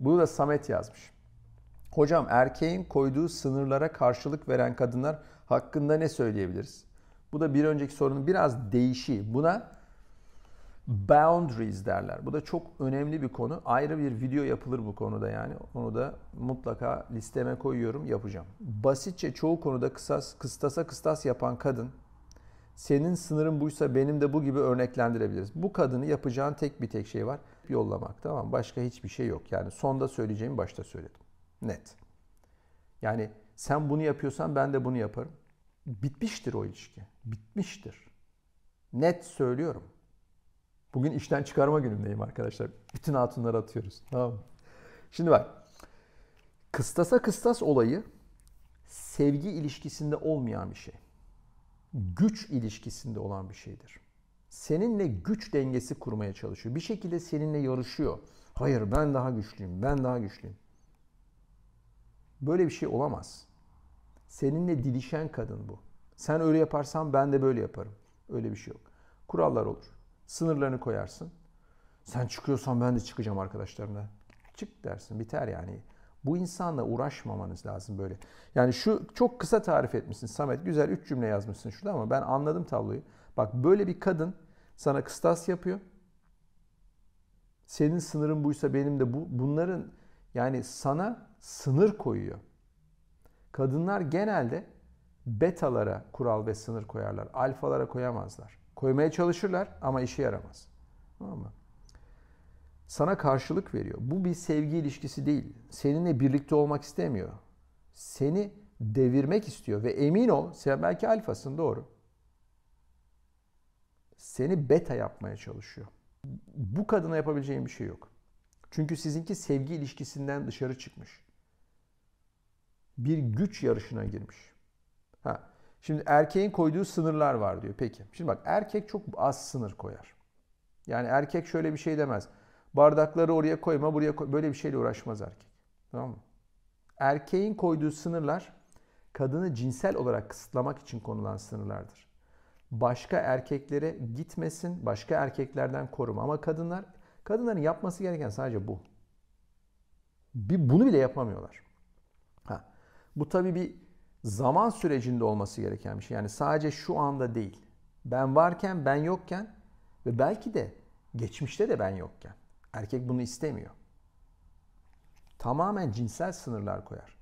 Bunu da Samet yazmış. Hocam erkeğin koyduğu sınırlara karşılık veren kadınlar hakkında ne söyleyebiliriz? Bu da bir önceki sorunun biraz değişi. Buna boundaries derler. Bu da çok önemli bir konu. Ayrı bir video yapılır bu konuda yani. Onu da mutlaka listeme koyuyorum, yapacağım. Basitçe çoğu konuda kısas, kıstasa kıstas yapan kadın senin sınırın buysa benim de bu gibi örneklendirebiliriz. Bu kadını yapacağın tek bir tek şey var. Yollamak tamam Başka hiçbir şey yok. Yani sonda söyleyeceğimi başta söyledim. Net. Yani sen bunu yapıyorsan ben de bunu yaparım. Bitmiştir o ilişki. Bitmiştir. Net söylüyorum. Bugün işten çıkarma günündeyim arkadaşlar. Bütün hatunları atıyoruz. Tamam mı? Şimdi bak. Kıstasa kıstas olayı sevgi ilişkisinde olmayan bir şey. Güç ilişkisinde olan bir şeydir. Seninle güç dengesi kurmaya çalışıyor. Bir şekilde seninle yarışıyor. Hayır ben daha güçlüyüm, ben daha güçlüyüm. Böyle bir şey olamaz. Seninle dilişen kadın bu. Sen öyle yaparsan ben de böyle yaparım. Öyle bir şey yok. Kurallar olur. Sınırlarını koyarsın. Sen çıkıyorsan ben de çıkacağım arkadaşlarımla. Çık dersin biter yani. Bu insanla uğraşmamanız lazım böyle. Yani şu çok kısa tarif etmişsin Samet. Güzel 3 cümle yazmışsın şurada ama ben anladım tabloyu. Bak böyle bir kadın sana kıstas yapıyor. Senin sınırın buysa benim de bu. Bunların yani sana sınır koyuyor. Kadınlar genelde betalara kural ve sınır koyarlar. Alfalara koyamazlar. Koymaya çalışırlar ama işe yaramaz. Tamam mı? Sana karşılık veriyor. Bu bir sevgi ilişkisi değil. Seninle birlikte olmak istemiyor. Seni devirmek istiyor ve emin ol sen belki alfasın doğru. Seni beta yapmaya çalışıyor. Bu kadına yapabileceğin bir şey yok. Çünkü sizinki sevgi ilişkisinden dışarı çıkmış. Bir güç yarışına girmiş. Ha. Şimdi erkeğin koyduğu sınırlar var diyor. Peki. Şimdi bak erkek çok az sınır koyar. Yani erkek şöyle bir şey demez. Bardakları oraya koyma, buraya koy. Böyle bir şeyle uğraşmaz erkek. Tamam mı? Erkeğin koyduğu sınırlar kadını cinsel olarak kısıtlamak için konulan sınırlardır. Başka erkeklere gitmesin, başka erkeklerden koruma. Ama kadınlar, kadınların yapması gereken sadece bu. Bir, bunu bile yapamıyorlar. Ha. Bu tabii bir zaman sürecinde olması gereken bir şey. Yani sadece şu anda değil. Ben varken, ben yokken ve belki de geçmişte de ben yokken. Erkek bunu istemiyor. Tamamen cinsel sınırlar koyar.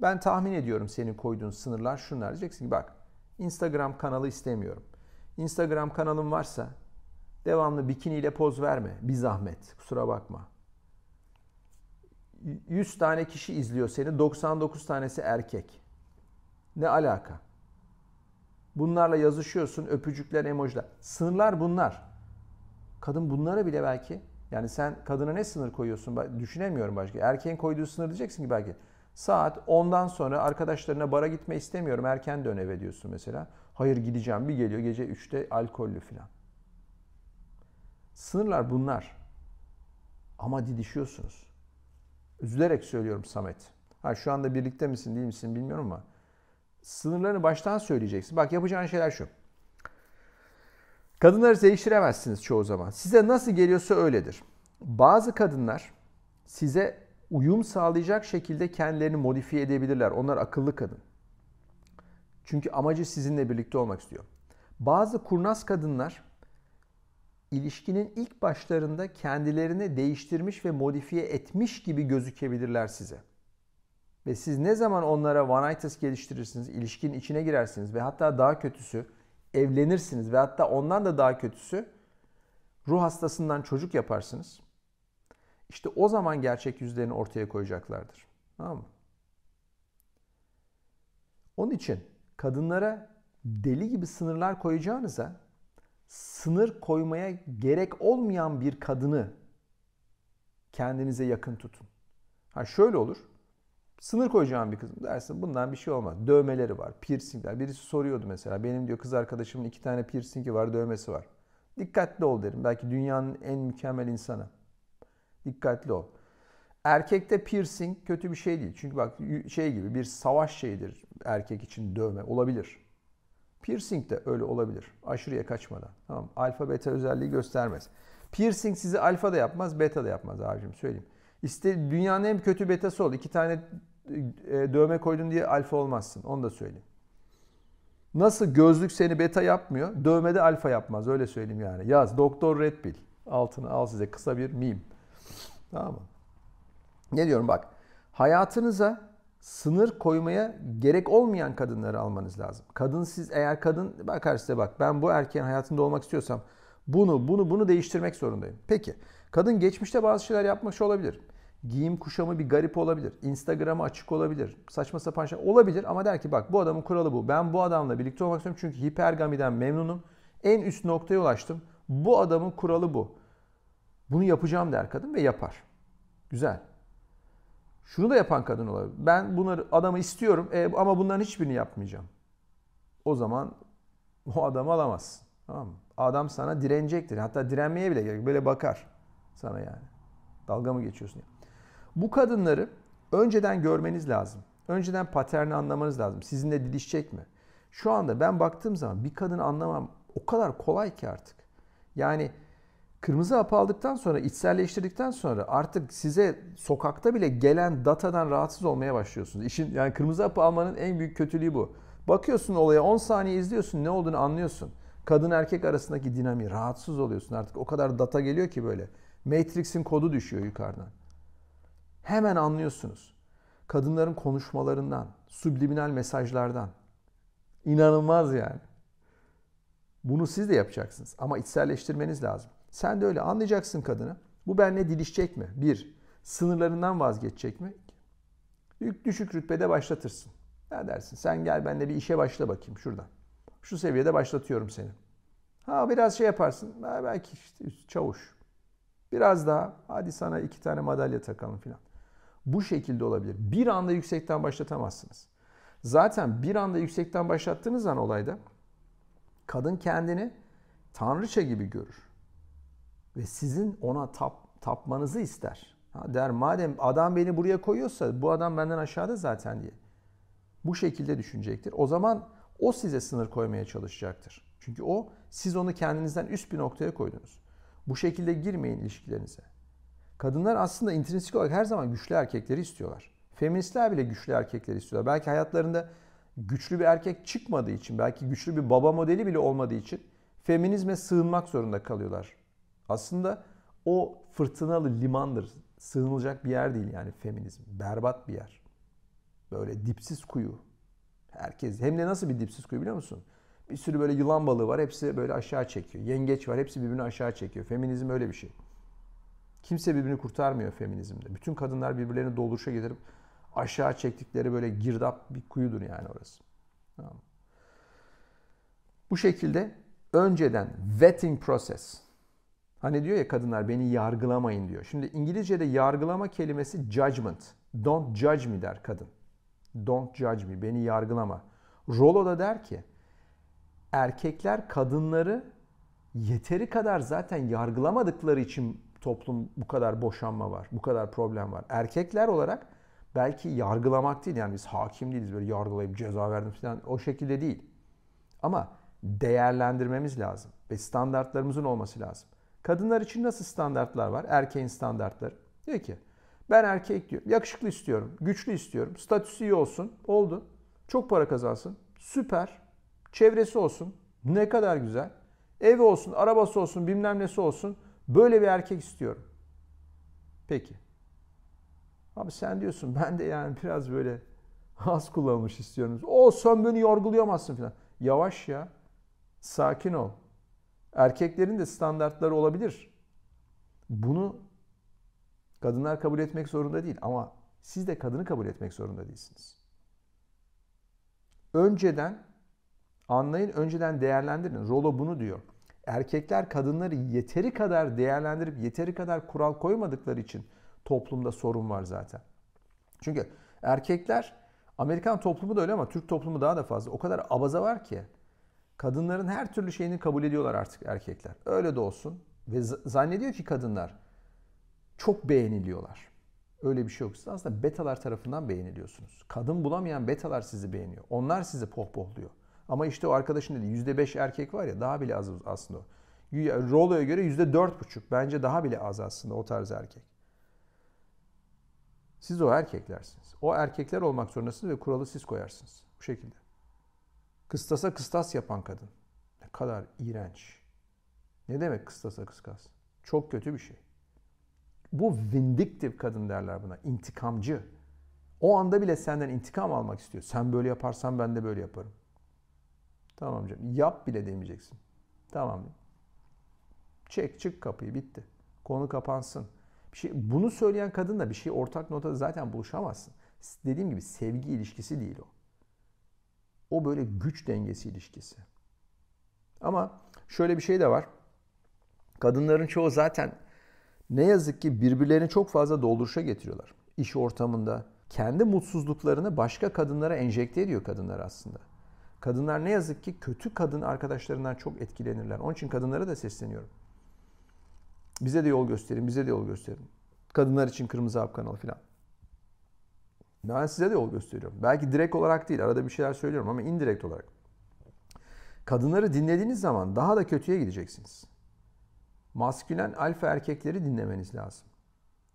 Ben tahmin ediyorum senin koyduğun sınırlar şunlar. Diyeceksin ki bak Instagram kanalı istemiyorum. Instagram kanalın varsa devamlı bikiniyle poz verme. Bir zahmet. Kusura bakma. 100 tane kişi izliyor seni. 99 tanesi erkek. Ne alaka? Bunlarla yazışıyorsun, öpücükler, emojiler. Sınırlar bunlar. Kadın bunlara bile belki yani sen kadına ne sınır koyuyorsun? Düşünemiyorum başka. Erkeğin koyduğu sınır diyeceksin ki belki saat 10'dan sonra arkadaşlarına bara gitme istemiyorum. Erken dön eve diyorsun mesela. Hayır gideceğim. Bir geliyor gece 3'te alkollü falan. Sınırlar bunlar. Ama didişiyorsunuz. Üzülerek söylüyorum Samet. Ha şu anda birlikte misin değil misin bilmiyorum ama sınırlarını baştan söyleyeceksin. Bak yapacağın şeyler şu. Kadınları değiştiremezsiniz çoğu zaman. Size nasıl geliyorsa öyledir. Bazı kadınlar size uyum sağlayacak şekilde kendilerini modifiye edebilirler. Onlar akıllı kadın. Çünkü amacı sizinle birlikte olmak istiyor. Bazı kurnaz kadınlar ilişkinin ilk başlarında kendilerini değiştirmiş ve modifiye etmiş gibi gözükebilirler size. Ve siz ne zaman onlara vanitis geliştirirsiniz, ilişkinin içine girersiniz ve hatta daha kötüsü evlenirsiniz ve hatta ondan da daha kötüsü ruh hastasından çocuk yaparsınız. İşte o zaman gerçek yüzlerini ortaya koyacaklardır. Tamam mı? Onun için kadınlara deli gibi sınırlar koyacağınıza sınır koymaya gerek olmayan bir kadını kendinize yakın tutun. Ha şöyle olur. Sınır koyacağım bir kızım dersin bundan bir şey olmaz. Dövmeleri var, piercingler. Birisi soruyordu mesela. Benim diyor kız arkadaşımın iki tane piercingi var, dövmesi var. Dikkatli ol derim. Belki dünyanın en mükemmel insanı. Dikkatli ol. Erkekte piercing kötü bir şey değil. Çünkü bak şey gibi bir savaş şeyidir erkek için dövme olabilir. Piercing de öyle olabilir. Aşırıya kaçmadan. Tamam Alfa beta özelliği göstermez. Piercing sizi alfa da yapmaz, beta da yapmaz abicim söyleyeyim. İşte dünyanın en kötü betası ol. İki tane dövme koydun diye alfa olmazsın. Onu da söyleyeyim. Nasıl gözlük seni beta yapmıyor, dövme de alfa yapmaz. Öyle söyleyeyim yani. Yaz. Doktor Red Pill. Altına al size kısa bir meme. Tamam mı? Ne diyorum bak. Hayatınıza sınır koymaya gerek olmayan kadınları almanız lazım. Kadın siz eğer kadın bakar size bak ben bu erkeğin hayatında olmak istiyorsam bunu bunu bunu değiştirmek zorundayım. Peki kadın geçmişte bazı şeyler yapmış olabilir. Giyim kuşamı bir garip olabilir. Instagram'ı açık olabilir. Saçma sapan şey olabilir ama der ki bak bu adamın kuralı bu. Ben bu adamla birlikte olmak istiyorum çünkü hipergamiden memnunum. En üst noktaya ulaştım. Bu adamın kuralı bu. Bunu yapacağım der kadın ve yapar. Güzel. Şunu da yapan kadın olabilir. Ben bunları adamı istiyorum e, ama bunların hiçbirini yapmayacağım. O zaman o adamı alamazsın. Tamam mı? Adam sana direnecektir. Hatta direnmeye bile gerek. Böyle bakar sana yani. Dalga mı geçiyorsun? Bu kadınları önceden görmeniz lazım. Önceden paterni anlamanız lazım. Sizinle didişecek mi? Şu anda ben baktığım zaman bir kadını anlamam o kadar kolay ki artık. Yani kırmızı hap aldıktan sonra, içselleştirdikten sonra artık size sokakta bile gelen datadan rahatsız olmaya başlıyorsunuz. İşin yani kırmızı hapı almanın en büyük kötülüğü bu. Bakıyorsun olaya 10 saniye izliyorsun ne olduğunu anlıyorsun. Kadın erkek arasındaki dinamiği rahatsız oluyorsun artık. O kadar data geliyor ki böyle. Matrix'in kodu düşüyor yukarıdan. Hemen anlıyorsunuz. Kadınların konuşmalarından, subliminal mesajlardan. İnanılmaz yani. Bunu siz de yapacaksınız ama içselleştirmeniz lazım. Sen de öyle anlayacaksın kadını. Bu benimle dilişecek mi? Bir, sınırlarından vazgeçecek mi? Yük düşük rütbede başlatırsın. Ne dersin? Sen gel benimle bir işe başla bakayım şuradan. Şu seviyede başlatıyorum seni. Ha biraz şey yaparsın. Belki işte çavuş. Biraz daha hadi sana iki tane madalya takalım filan. Bu şekilde olabilir. Bir anda yüksekten başlatamazsınız. Zaten bir anda yüksekten başlattığınız an olayda kadın kendini tanrıça gibi görür. Ve sizin ona tap, tapmanızı ister. Ha der madem adam beni buraya koyuyorsa bu adam benden aşağıda zaten diye. Bu şekilde düşünecektir. O zaman o size sınır koymaya çalışacaktır. Çünkü o siz onu kendinizden üst bir noktaya koydunuz. Bu şekilde girmeyin ilişkilerinize. Kadınlar aslında intrinsik olarak her zaman güçlü erkekleri istiyorlar. Feministler bile güçlü erkekleri istiyorlar. Belki hayatlarında güçlü bir erkek çıkmadığı için, belki güçlü bir baba modeli bile olmadığı için feminizme sığınmak zorunda kalıyorlar. Aslında o fırtınalı limandır. Sığınılacak bir yer değil yani feminizm. Berbat bir yer. Böyle dipsiz kuyu. Herkes hem de nasıl bir dipsiz kuyu biliyor musun? Bir sürü böyle yılan balığı var. Hepsi böyle aşağı çekiyor. Yengeç var. Hepsi birbirini aşağı çekiyor. Feminizm öyle bir şey. Kimse birbirini kurtarmıyor feminizmde. Bütün kadınlar birbirlerini dolduruşa getirip aşağı çektikleri böyle girdap bir kuyudur yani orası. Tamam. Bu şekilde önceden vetting process. Hani diyor ya kadınlar beni yargılamayın diyor. Şimdi İngilizce'de yargılama kelimesi judgment. Don't judge me der kadın. Don't judge me. Beni yargılama. Rollo da der ki erkekler kadınları yeteri kadar zaten yargılamadıkları için toplum bu kadar boşanma var, bu kadar problem var. Erkekler olarak belki yargılamak değil yani biz hakim değiliz böyle yargılayıp ceza verdim falan o şekilde değil. Ama değerlendirmemiz lazım ve standartlarımızın olması lazım. Kadınlar için nasıl standartlar var? Erkeğin standartları. Diyor ki ben erkek diyor. Yakışıklı istiyorum, güçlü istiyorum, statüsü iyi olsun. Oldu. Çok para kazansın. Süper. Çevresi olsun. Ne kadar güzel. Evi olsun, arabası olsun, bilmem nesi olsun. Böyle bir erkek istiyorum. Peki. Abi sen diyorsun ben de yani biraz böyle az kullanmış istiyorum. O sen beni yargılayamazsın falan. Yavaş ya. Sakin ol. Erkeklerin de standartları olabilir. Bunu kadınlar kabul etmek zorunda değil ama siz de kadını kabul etmek zorunda değilsiniz. Önceden anlayın, önceden değerlendirin. Rolo bunu diyor. Erkekler kadınları yeteri kadar değerlendirip yeteri kadar kural koymadıkları için toplumda sorun var zaten. Çünkü erkekler Amerikan toplumu da öyle ama Türk toplumu daha da fazla. O kadar abaza var ki kadınların her türlü şeyini kabul ediyorlar artık erkekler. Öyle de olsun. Ve zannediyor ki kadınlar çok beğeniliyorlar. Öyle bir şey yok. Siz aslında betalar tarafından beğeniliyorsunuz. Kadın bulamayan betalar sizi beğeniyor. Onlar sizi pohpohluyor. Ama işte o arkadaşın dedi %5 erkek var ya daha bile az aslında o. Rolo'ya göre %4,5. Bence daha bile az aslında o tarz erkek. Siz o erkeklersiniz. O erkekler olmak zorundasınız ve kuralı siz koyarsınız. Bu şekilde. Kıstasa kıstas yapan kadın. Ne kadar iğrenç. Ne demek kıstasa kıstas? Çok kötü bir şey. Bu vindictive kadın derler buna. İntikamcı. O anda bile senden intikam almak istiyor. Sen böyle yaparsan ben de böyle yaparım. Tamam canım. Yap bile demeyeceksin. Tamam. Çek çık kapıyı bitti. Konu kapansın. Bir şey, bunu söyleyen kadınla bir şey ortak notada zaten buluşamazsın. Dediğim gibi sevgi ilişkisi değil o. O böyle güç dengesi ilişkisi. Ama şöyle bir şey de var. Kadınların çoğu zaten ne yazık ki birbirlerini çok fazla dolduruşa getiriyorlar. İş ortamında kendi mutsuzluklarını başka kadınlara enjekte ediyor kadınlar aslında. Kadınlar ne yazık ki kötü kadın arkadaşlarından çok etkilenirler. Onun için kadınlara da sesleniyorum. Bize de yol gösterin, bize de yol gösterin. Kadınlar için Kırmızı Hap kanalı falan. Ben size de yol gösteriyorum. Belki direkt olarak değil, arada bir şeyler söylüyorum ama indirekt olarak. Kadınları dinlediğiniz zaman daha da kötüye gideceksiniz. Maskülen alfa erkekleri dinlemeniz lazım.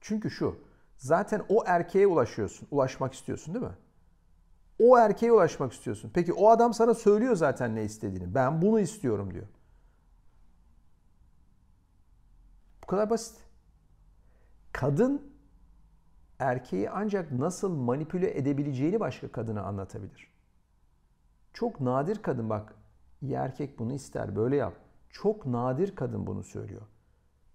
Çünkü şu, zaten o erkeğe ulaşıyorsun, ulaşmak istiyorsun değil mi? O erkeğe ulaşmak istiyorsun. Peki o adam sana söylüyor zaten ne istediğini. Ben bunu istiyorum diyor. Bu kadar basit. Kadın erkeği ancak nasıl manipüle edebileceğini başka kadına anlatabilir. Çok nadir kadın bak iyi erkek bunu ister böyle yap. Çok nadir kadın bunu söylüyor.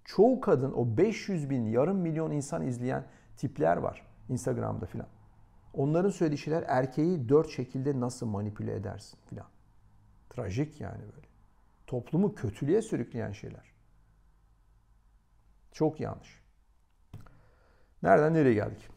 Çoğu kadın o 500 bin yarım milyon insan izleyen tipler var Instagram'da filan. Onların söylediği şeyler erkeği dört şekilde nasıl manipüle edersin filan. Trajik yani böyle. Toplumu kötülüğe sürükleyen şeyler. Çok yanlış. Nereden nereye geldik?